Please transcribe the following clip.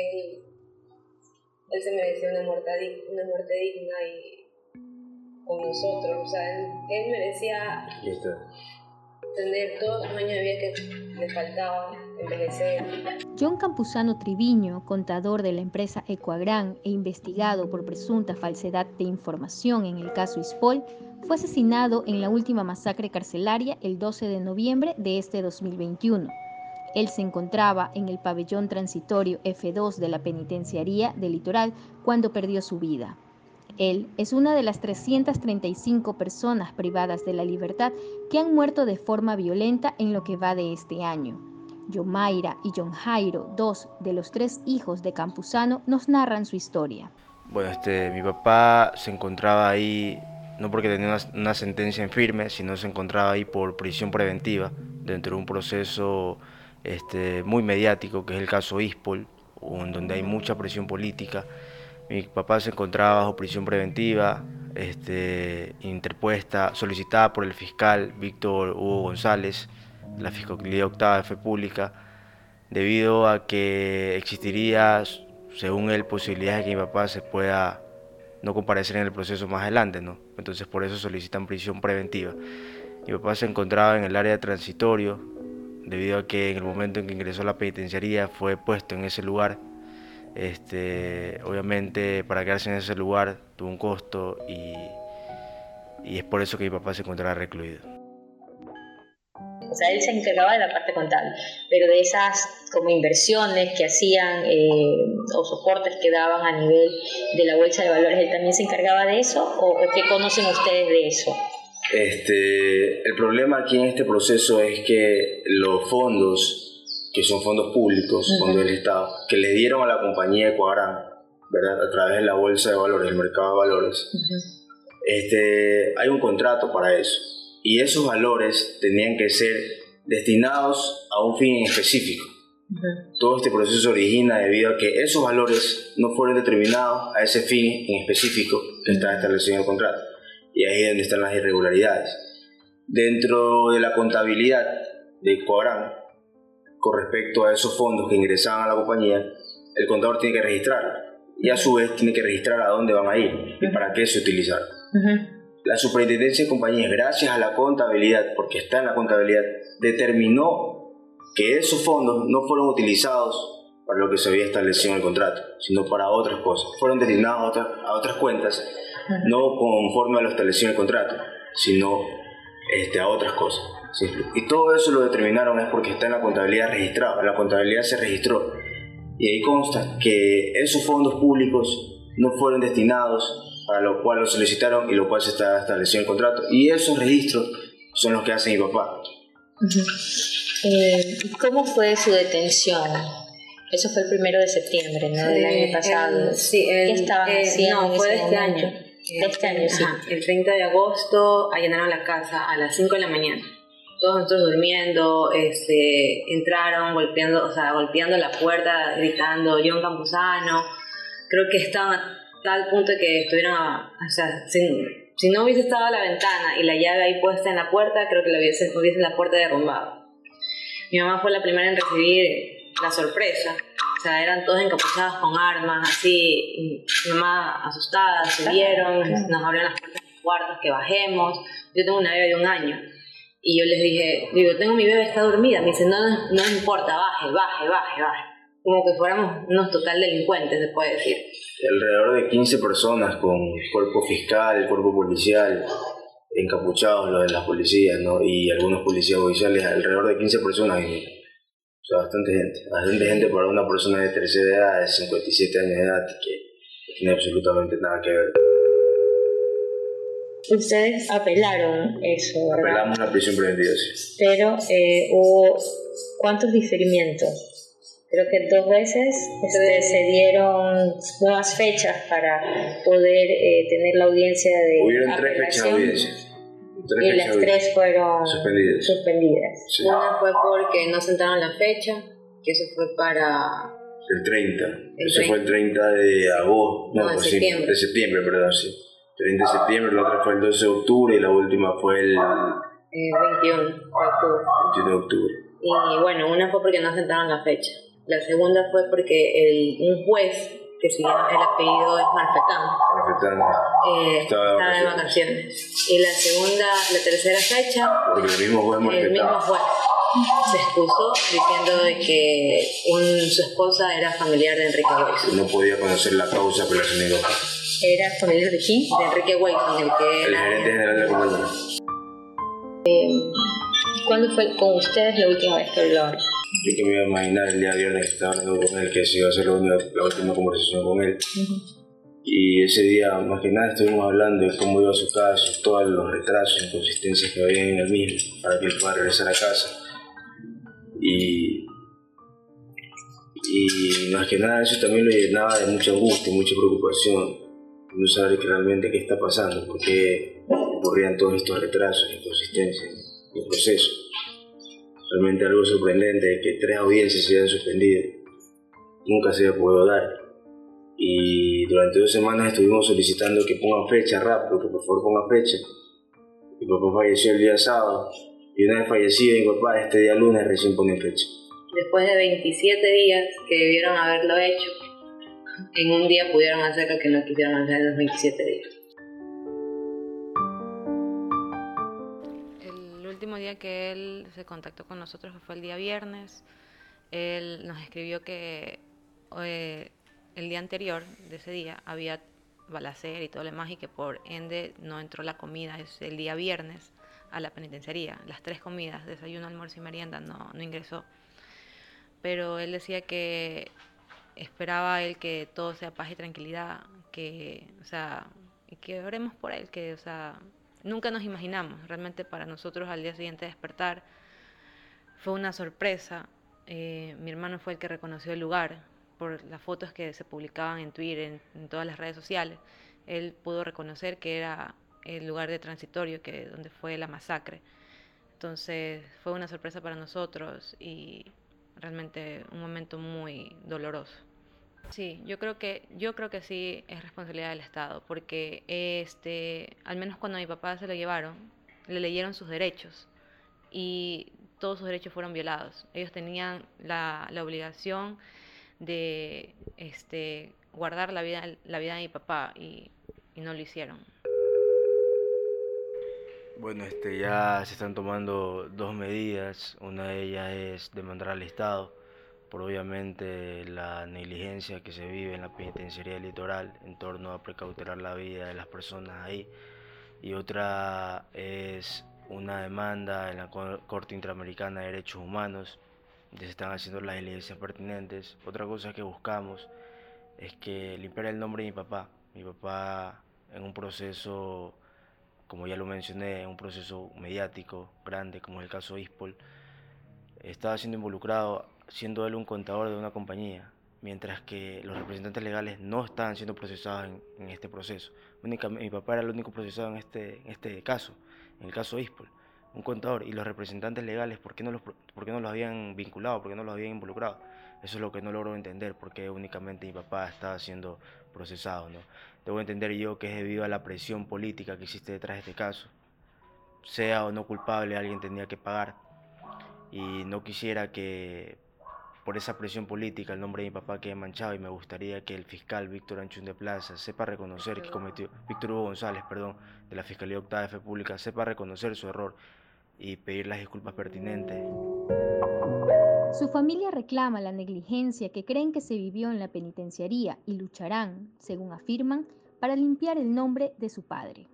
él, él se merecía una muerte, una muerte digna y con nosotros. O sea, él, merecía tener todos los años de vida que le faltaban, envejecer. John Campuzano Triviño, contador de la empresa Ecuagran e investigado por presunta falsedad de información en el caso Ispol, fue asesinado en la última masacre carcelaria el 12 de noviembre de este 2021. Él se encontraba en el pabellón transitorio F2 de la penitenciaría del litoral cuando perdió su vida. Él es una de las 335 personas privadas de la libertad que han muerto de forma violenta en lo que va de este año. Yomaira y John Jairo, dos de los tres hijos de Campuzano, nos narran su historia. Bueno, este, mi papá se encontraba ahí no porque tenía una, sentencia en firme, sino se encontraba ahí por prisión preventiva dentro de un proceso este, muy mediático que es el caso ISPOL, donde hay mucha presión política mi papá se encontraba bajo prisión preventiva, este, interpuesta, solicitada por el fiscal Víctor Hugo González, la Fiscalía Octava de Fe Pública, debido a que existiría, según él, posibilidades de que mi papá se pueda no comparecer en el proceso más adelante, ¿no? Entonces por eso solicitan prisión preventiva. Mi papá se encontraba en el área transitorio, debido a que en el momento en que ingresó a la penitenciaría fue puesto en ese lugar este, obviamente para quedarse en ese lugar tuvo un costo y, y es por eso que mi papá se encontraba recluido. O sea, él se encargaba de la parte contable, pero de esas como inversiones que hacían eh, o soportes que daban a nivel de la bolsa de valores, ¿él también se encargaba de eso o, qué conocen ustedes de eso? Este, el problema aquí en este proceso es que los fondos que son fondos públicos, fondos del Estado, que le dieron a la compañía Ecuadran, ¿verdad? A través de la bolsa de valores, el mercado de valores. este, hay un contrato para eso. Y esos valores tenían que ser destinados a un fin específico. Todo este proceso se origina debido a que esos valores no fueron determinados a ese fin en específico que está establecido en el contrato. Y ahí es donde están las irregularidades. Dentro de la contabilidad de Ecuadran, con respecto a esos fondos que ingresaban a la compañía, el contador tiene que registrar y a su vez tiene que registrar a dónde van a ir y para qué se utilizaron. La superintendencia de compañías, gracias a la contabilidad, porque está en la contabilidad, determinó que esos fondos no fueron utilizados para lo que se había establecido en el contrato, sino para otras cosas. Fueron destinados a otras, a otras cuentas, no conforme a lo establecido en el contrato, sino este, a otras cosas. Y todo eso lo determinaron es porque está en la contabilidad registrada, la contabilidad se registró. Y ahí consta que esos fondos públicos no fueron destinados para lo cual lo solicitaron y lo cual se está establecido en el contrato. Y esos registros son los que hace mi papá. Eh, ¿Cómo fue su detención? Eso fue el primero de septiembre, ¿no? Del año pasado. sí, ¿Qué estaban haciendo? No, fue de este año. De este año, sí. el 30 de agosto allanaron la casa a las 5 de la mañana todos nosotros durmiendo, este, entraron golpeando, o sea, golpeando la puerta, gritando John Campuzano. Creo que estaban a tal punto que estuvieron, o sea, si no hubiese estado a la ventana y la llave ahí puesta en la puerta, creo que lo hubiese, hubiese la puerta derrumbado. Mi mamá fue la primera en recibir la sorpresa. O sea, eran todos encapuzados con armas, así. Mi mamá asustada, se vieron, nos abrieron las puertas de los cuartos, que bajemos. Yo tengo una bebé de un año. Y yo les dije, digo, tengo mi bebé, está dormida. Me dice, no, no importa, baje, baje, baje, baje. Como que fuéramos unos total delincuentes, se puede decir. Alrededor de 15 personas con cuerpo fiscal, cuerpo policial, encapuchados, lo de las policías, ¿no? Y algunos policías oficiales, alrededor de 15 personas. O sea, bastante gente. Bastante gente para una persona de tercera edad, de 57 años de edad, que no tiene absolutamente nada que ver. Ustedes apelaron eso, ¿verdad? Apelamos la prisión preventiva, sí. Pero eh, hubo cuántos diferimientos. Creo que dos veces este, se dieron nuevas fechas para poder eh, tener la audiencia de Hubieron tres fechas de audiencia. Y las tres fueron suspendidas. Una fue porque no sentaron la fecha, que eso fue para... El 30. eso fue el 30 de agosto. No, de, pues septiembre. de septiembre, perdón, sí. 30 de septiembre, la otra fue el 12 de octubre y la última fue el... 21 de octubre. 21 de octubre. Y bueno, una fue porque no sentaron la fecha. La segunda fue porque el, un juez, que llama, el apellido es Marfetán, eh, estaba de vacaciones. Y la segunda, la tercera fecha, porque el mismo juez el mismo juez se excusó diciendo de que un, su esposa era familiar de Enrique Wilson. No podía conocer la causa por la señora. ¿Era familiar de quién? De Enrique Wilson, el que El gerente general de la. Eh, ¿Cuándo fue con ustedes la última vez que hablaron? Yo que me iba a imaginar el día viernes que estaba hablando con él, que se iba a hacer la, la última conversación con él. Y ese día, más que nada, estuvimos hablando de cómo iba su caso, todos los retrasos, inconsistencias que había en el mismo, para que él pueda regresar a casa. Y, y más que nada, eso también lo llenaba de mucha angustia, mucha preocupación. No saber que realmente qué está pasando, por qué ocurrían todos estos retrasos, inconsistencias en el proceso. Realmente algo sorprendente que tres audiencias se hayan suspendido. Nunca se podido dar. Y durante dos semanas estuvimos solicitando que pongan fecha rápido, que por favor pongan fecha. Mi papá falleció el día sábado. Y una vez fallecido mi papá, este día lunes recién ponen fecha. Después de 27 días que debieron haberlo hecho, en un día pudieron hacer lo que no quisieron hacer en los 27 días. Último día que él se contactó con nosotros fue el día viernes. Él nos escribió que eh, el día anterior de ese día había balacera y todo lo demás y que por ende no entró la comida es el día viernes a la penitenciaría. Las tres comidas, desayuno, almuerzo y merienda, no, no ingresó. Pero él decía que esperaba él que todo sea paz y tranquilidad, que, o sea, y que oremos por él, que, o sea, nunca nos imaginamos, realmente para nosotros al día siguiente despertar fue una sorpresa. Eh, mi hermano fue el que reconoció el lugar por las fotos que se publicaban en Twitter, en, en todas las redes sociales. Él pudo reconocer que era el lugar de transitorio que donde fue la masacre. Entonces fue una sorpresa para nosotros y realmente un momento muy doloroso. Sí, yo creo que yo creo que sí es responsabilidad del Estado, porque este, al menos cuando a mi papá se lo llevaron, le leyeron sus derechos y todos sus derechos fueron violados. Ellos tenían la, la obligación de este, guardar la vida, la vida de mi papá y, y no lo hicieron. Bueno, este, ya se están tomando dos medidas. Una de ellas es demandar al Estado por obviamente la negligencia que se vive en la penitenciaría litoral en torno a precautelar la vida de las personas ahí. Y otra es una demanda en la Corte Interamericana de Derechos Humanos, donde se están haciendo las diligencias pertinentes. Otra cosa que buscamos es que limpiar el nombre de mi papá. Mi papá en un proceso como ya lo mencioné, un proceso mediático grande, como es el caso Ispol, estaba siendo involucrado, siendo él un contador de una compañía, mientras que los representantes legales no estaban siendo procesados en, este proceso. mi papá era el único procesado en este, en este caso, en el caso Ispol, un contador, y los representantes legales, ¿por qué no los, por qué no los habían vinculado, por qué no los habían involucrado? Eso es lo que no logro entender, porque únicamente mi papá estaba siendo procesado. ¿no? Debo entender yo que es debido a la presión política que existe detrás de este caso. Sea o no culpable, alguien tendría que pagar. Y no quisiera que por esa presión política el nombre de mi papá quede manchado y me gustaría que el fiscal Víctor Anchún de Plaza sepa reconocer que cometió, Víctor Hugo González, perdón, de la Fiscalía Octava de Fe Pública, sepa reconocer su error y pedir las disculpas pertinentes. Su familia reclama la negligencia que creen que se vivió en la penitenciaría y lucharán, según afirman, para limpiar el nombre de su padre.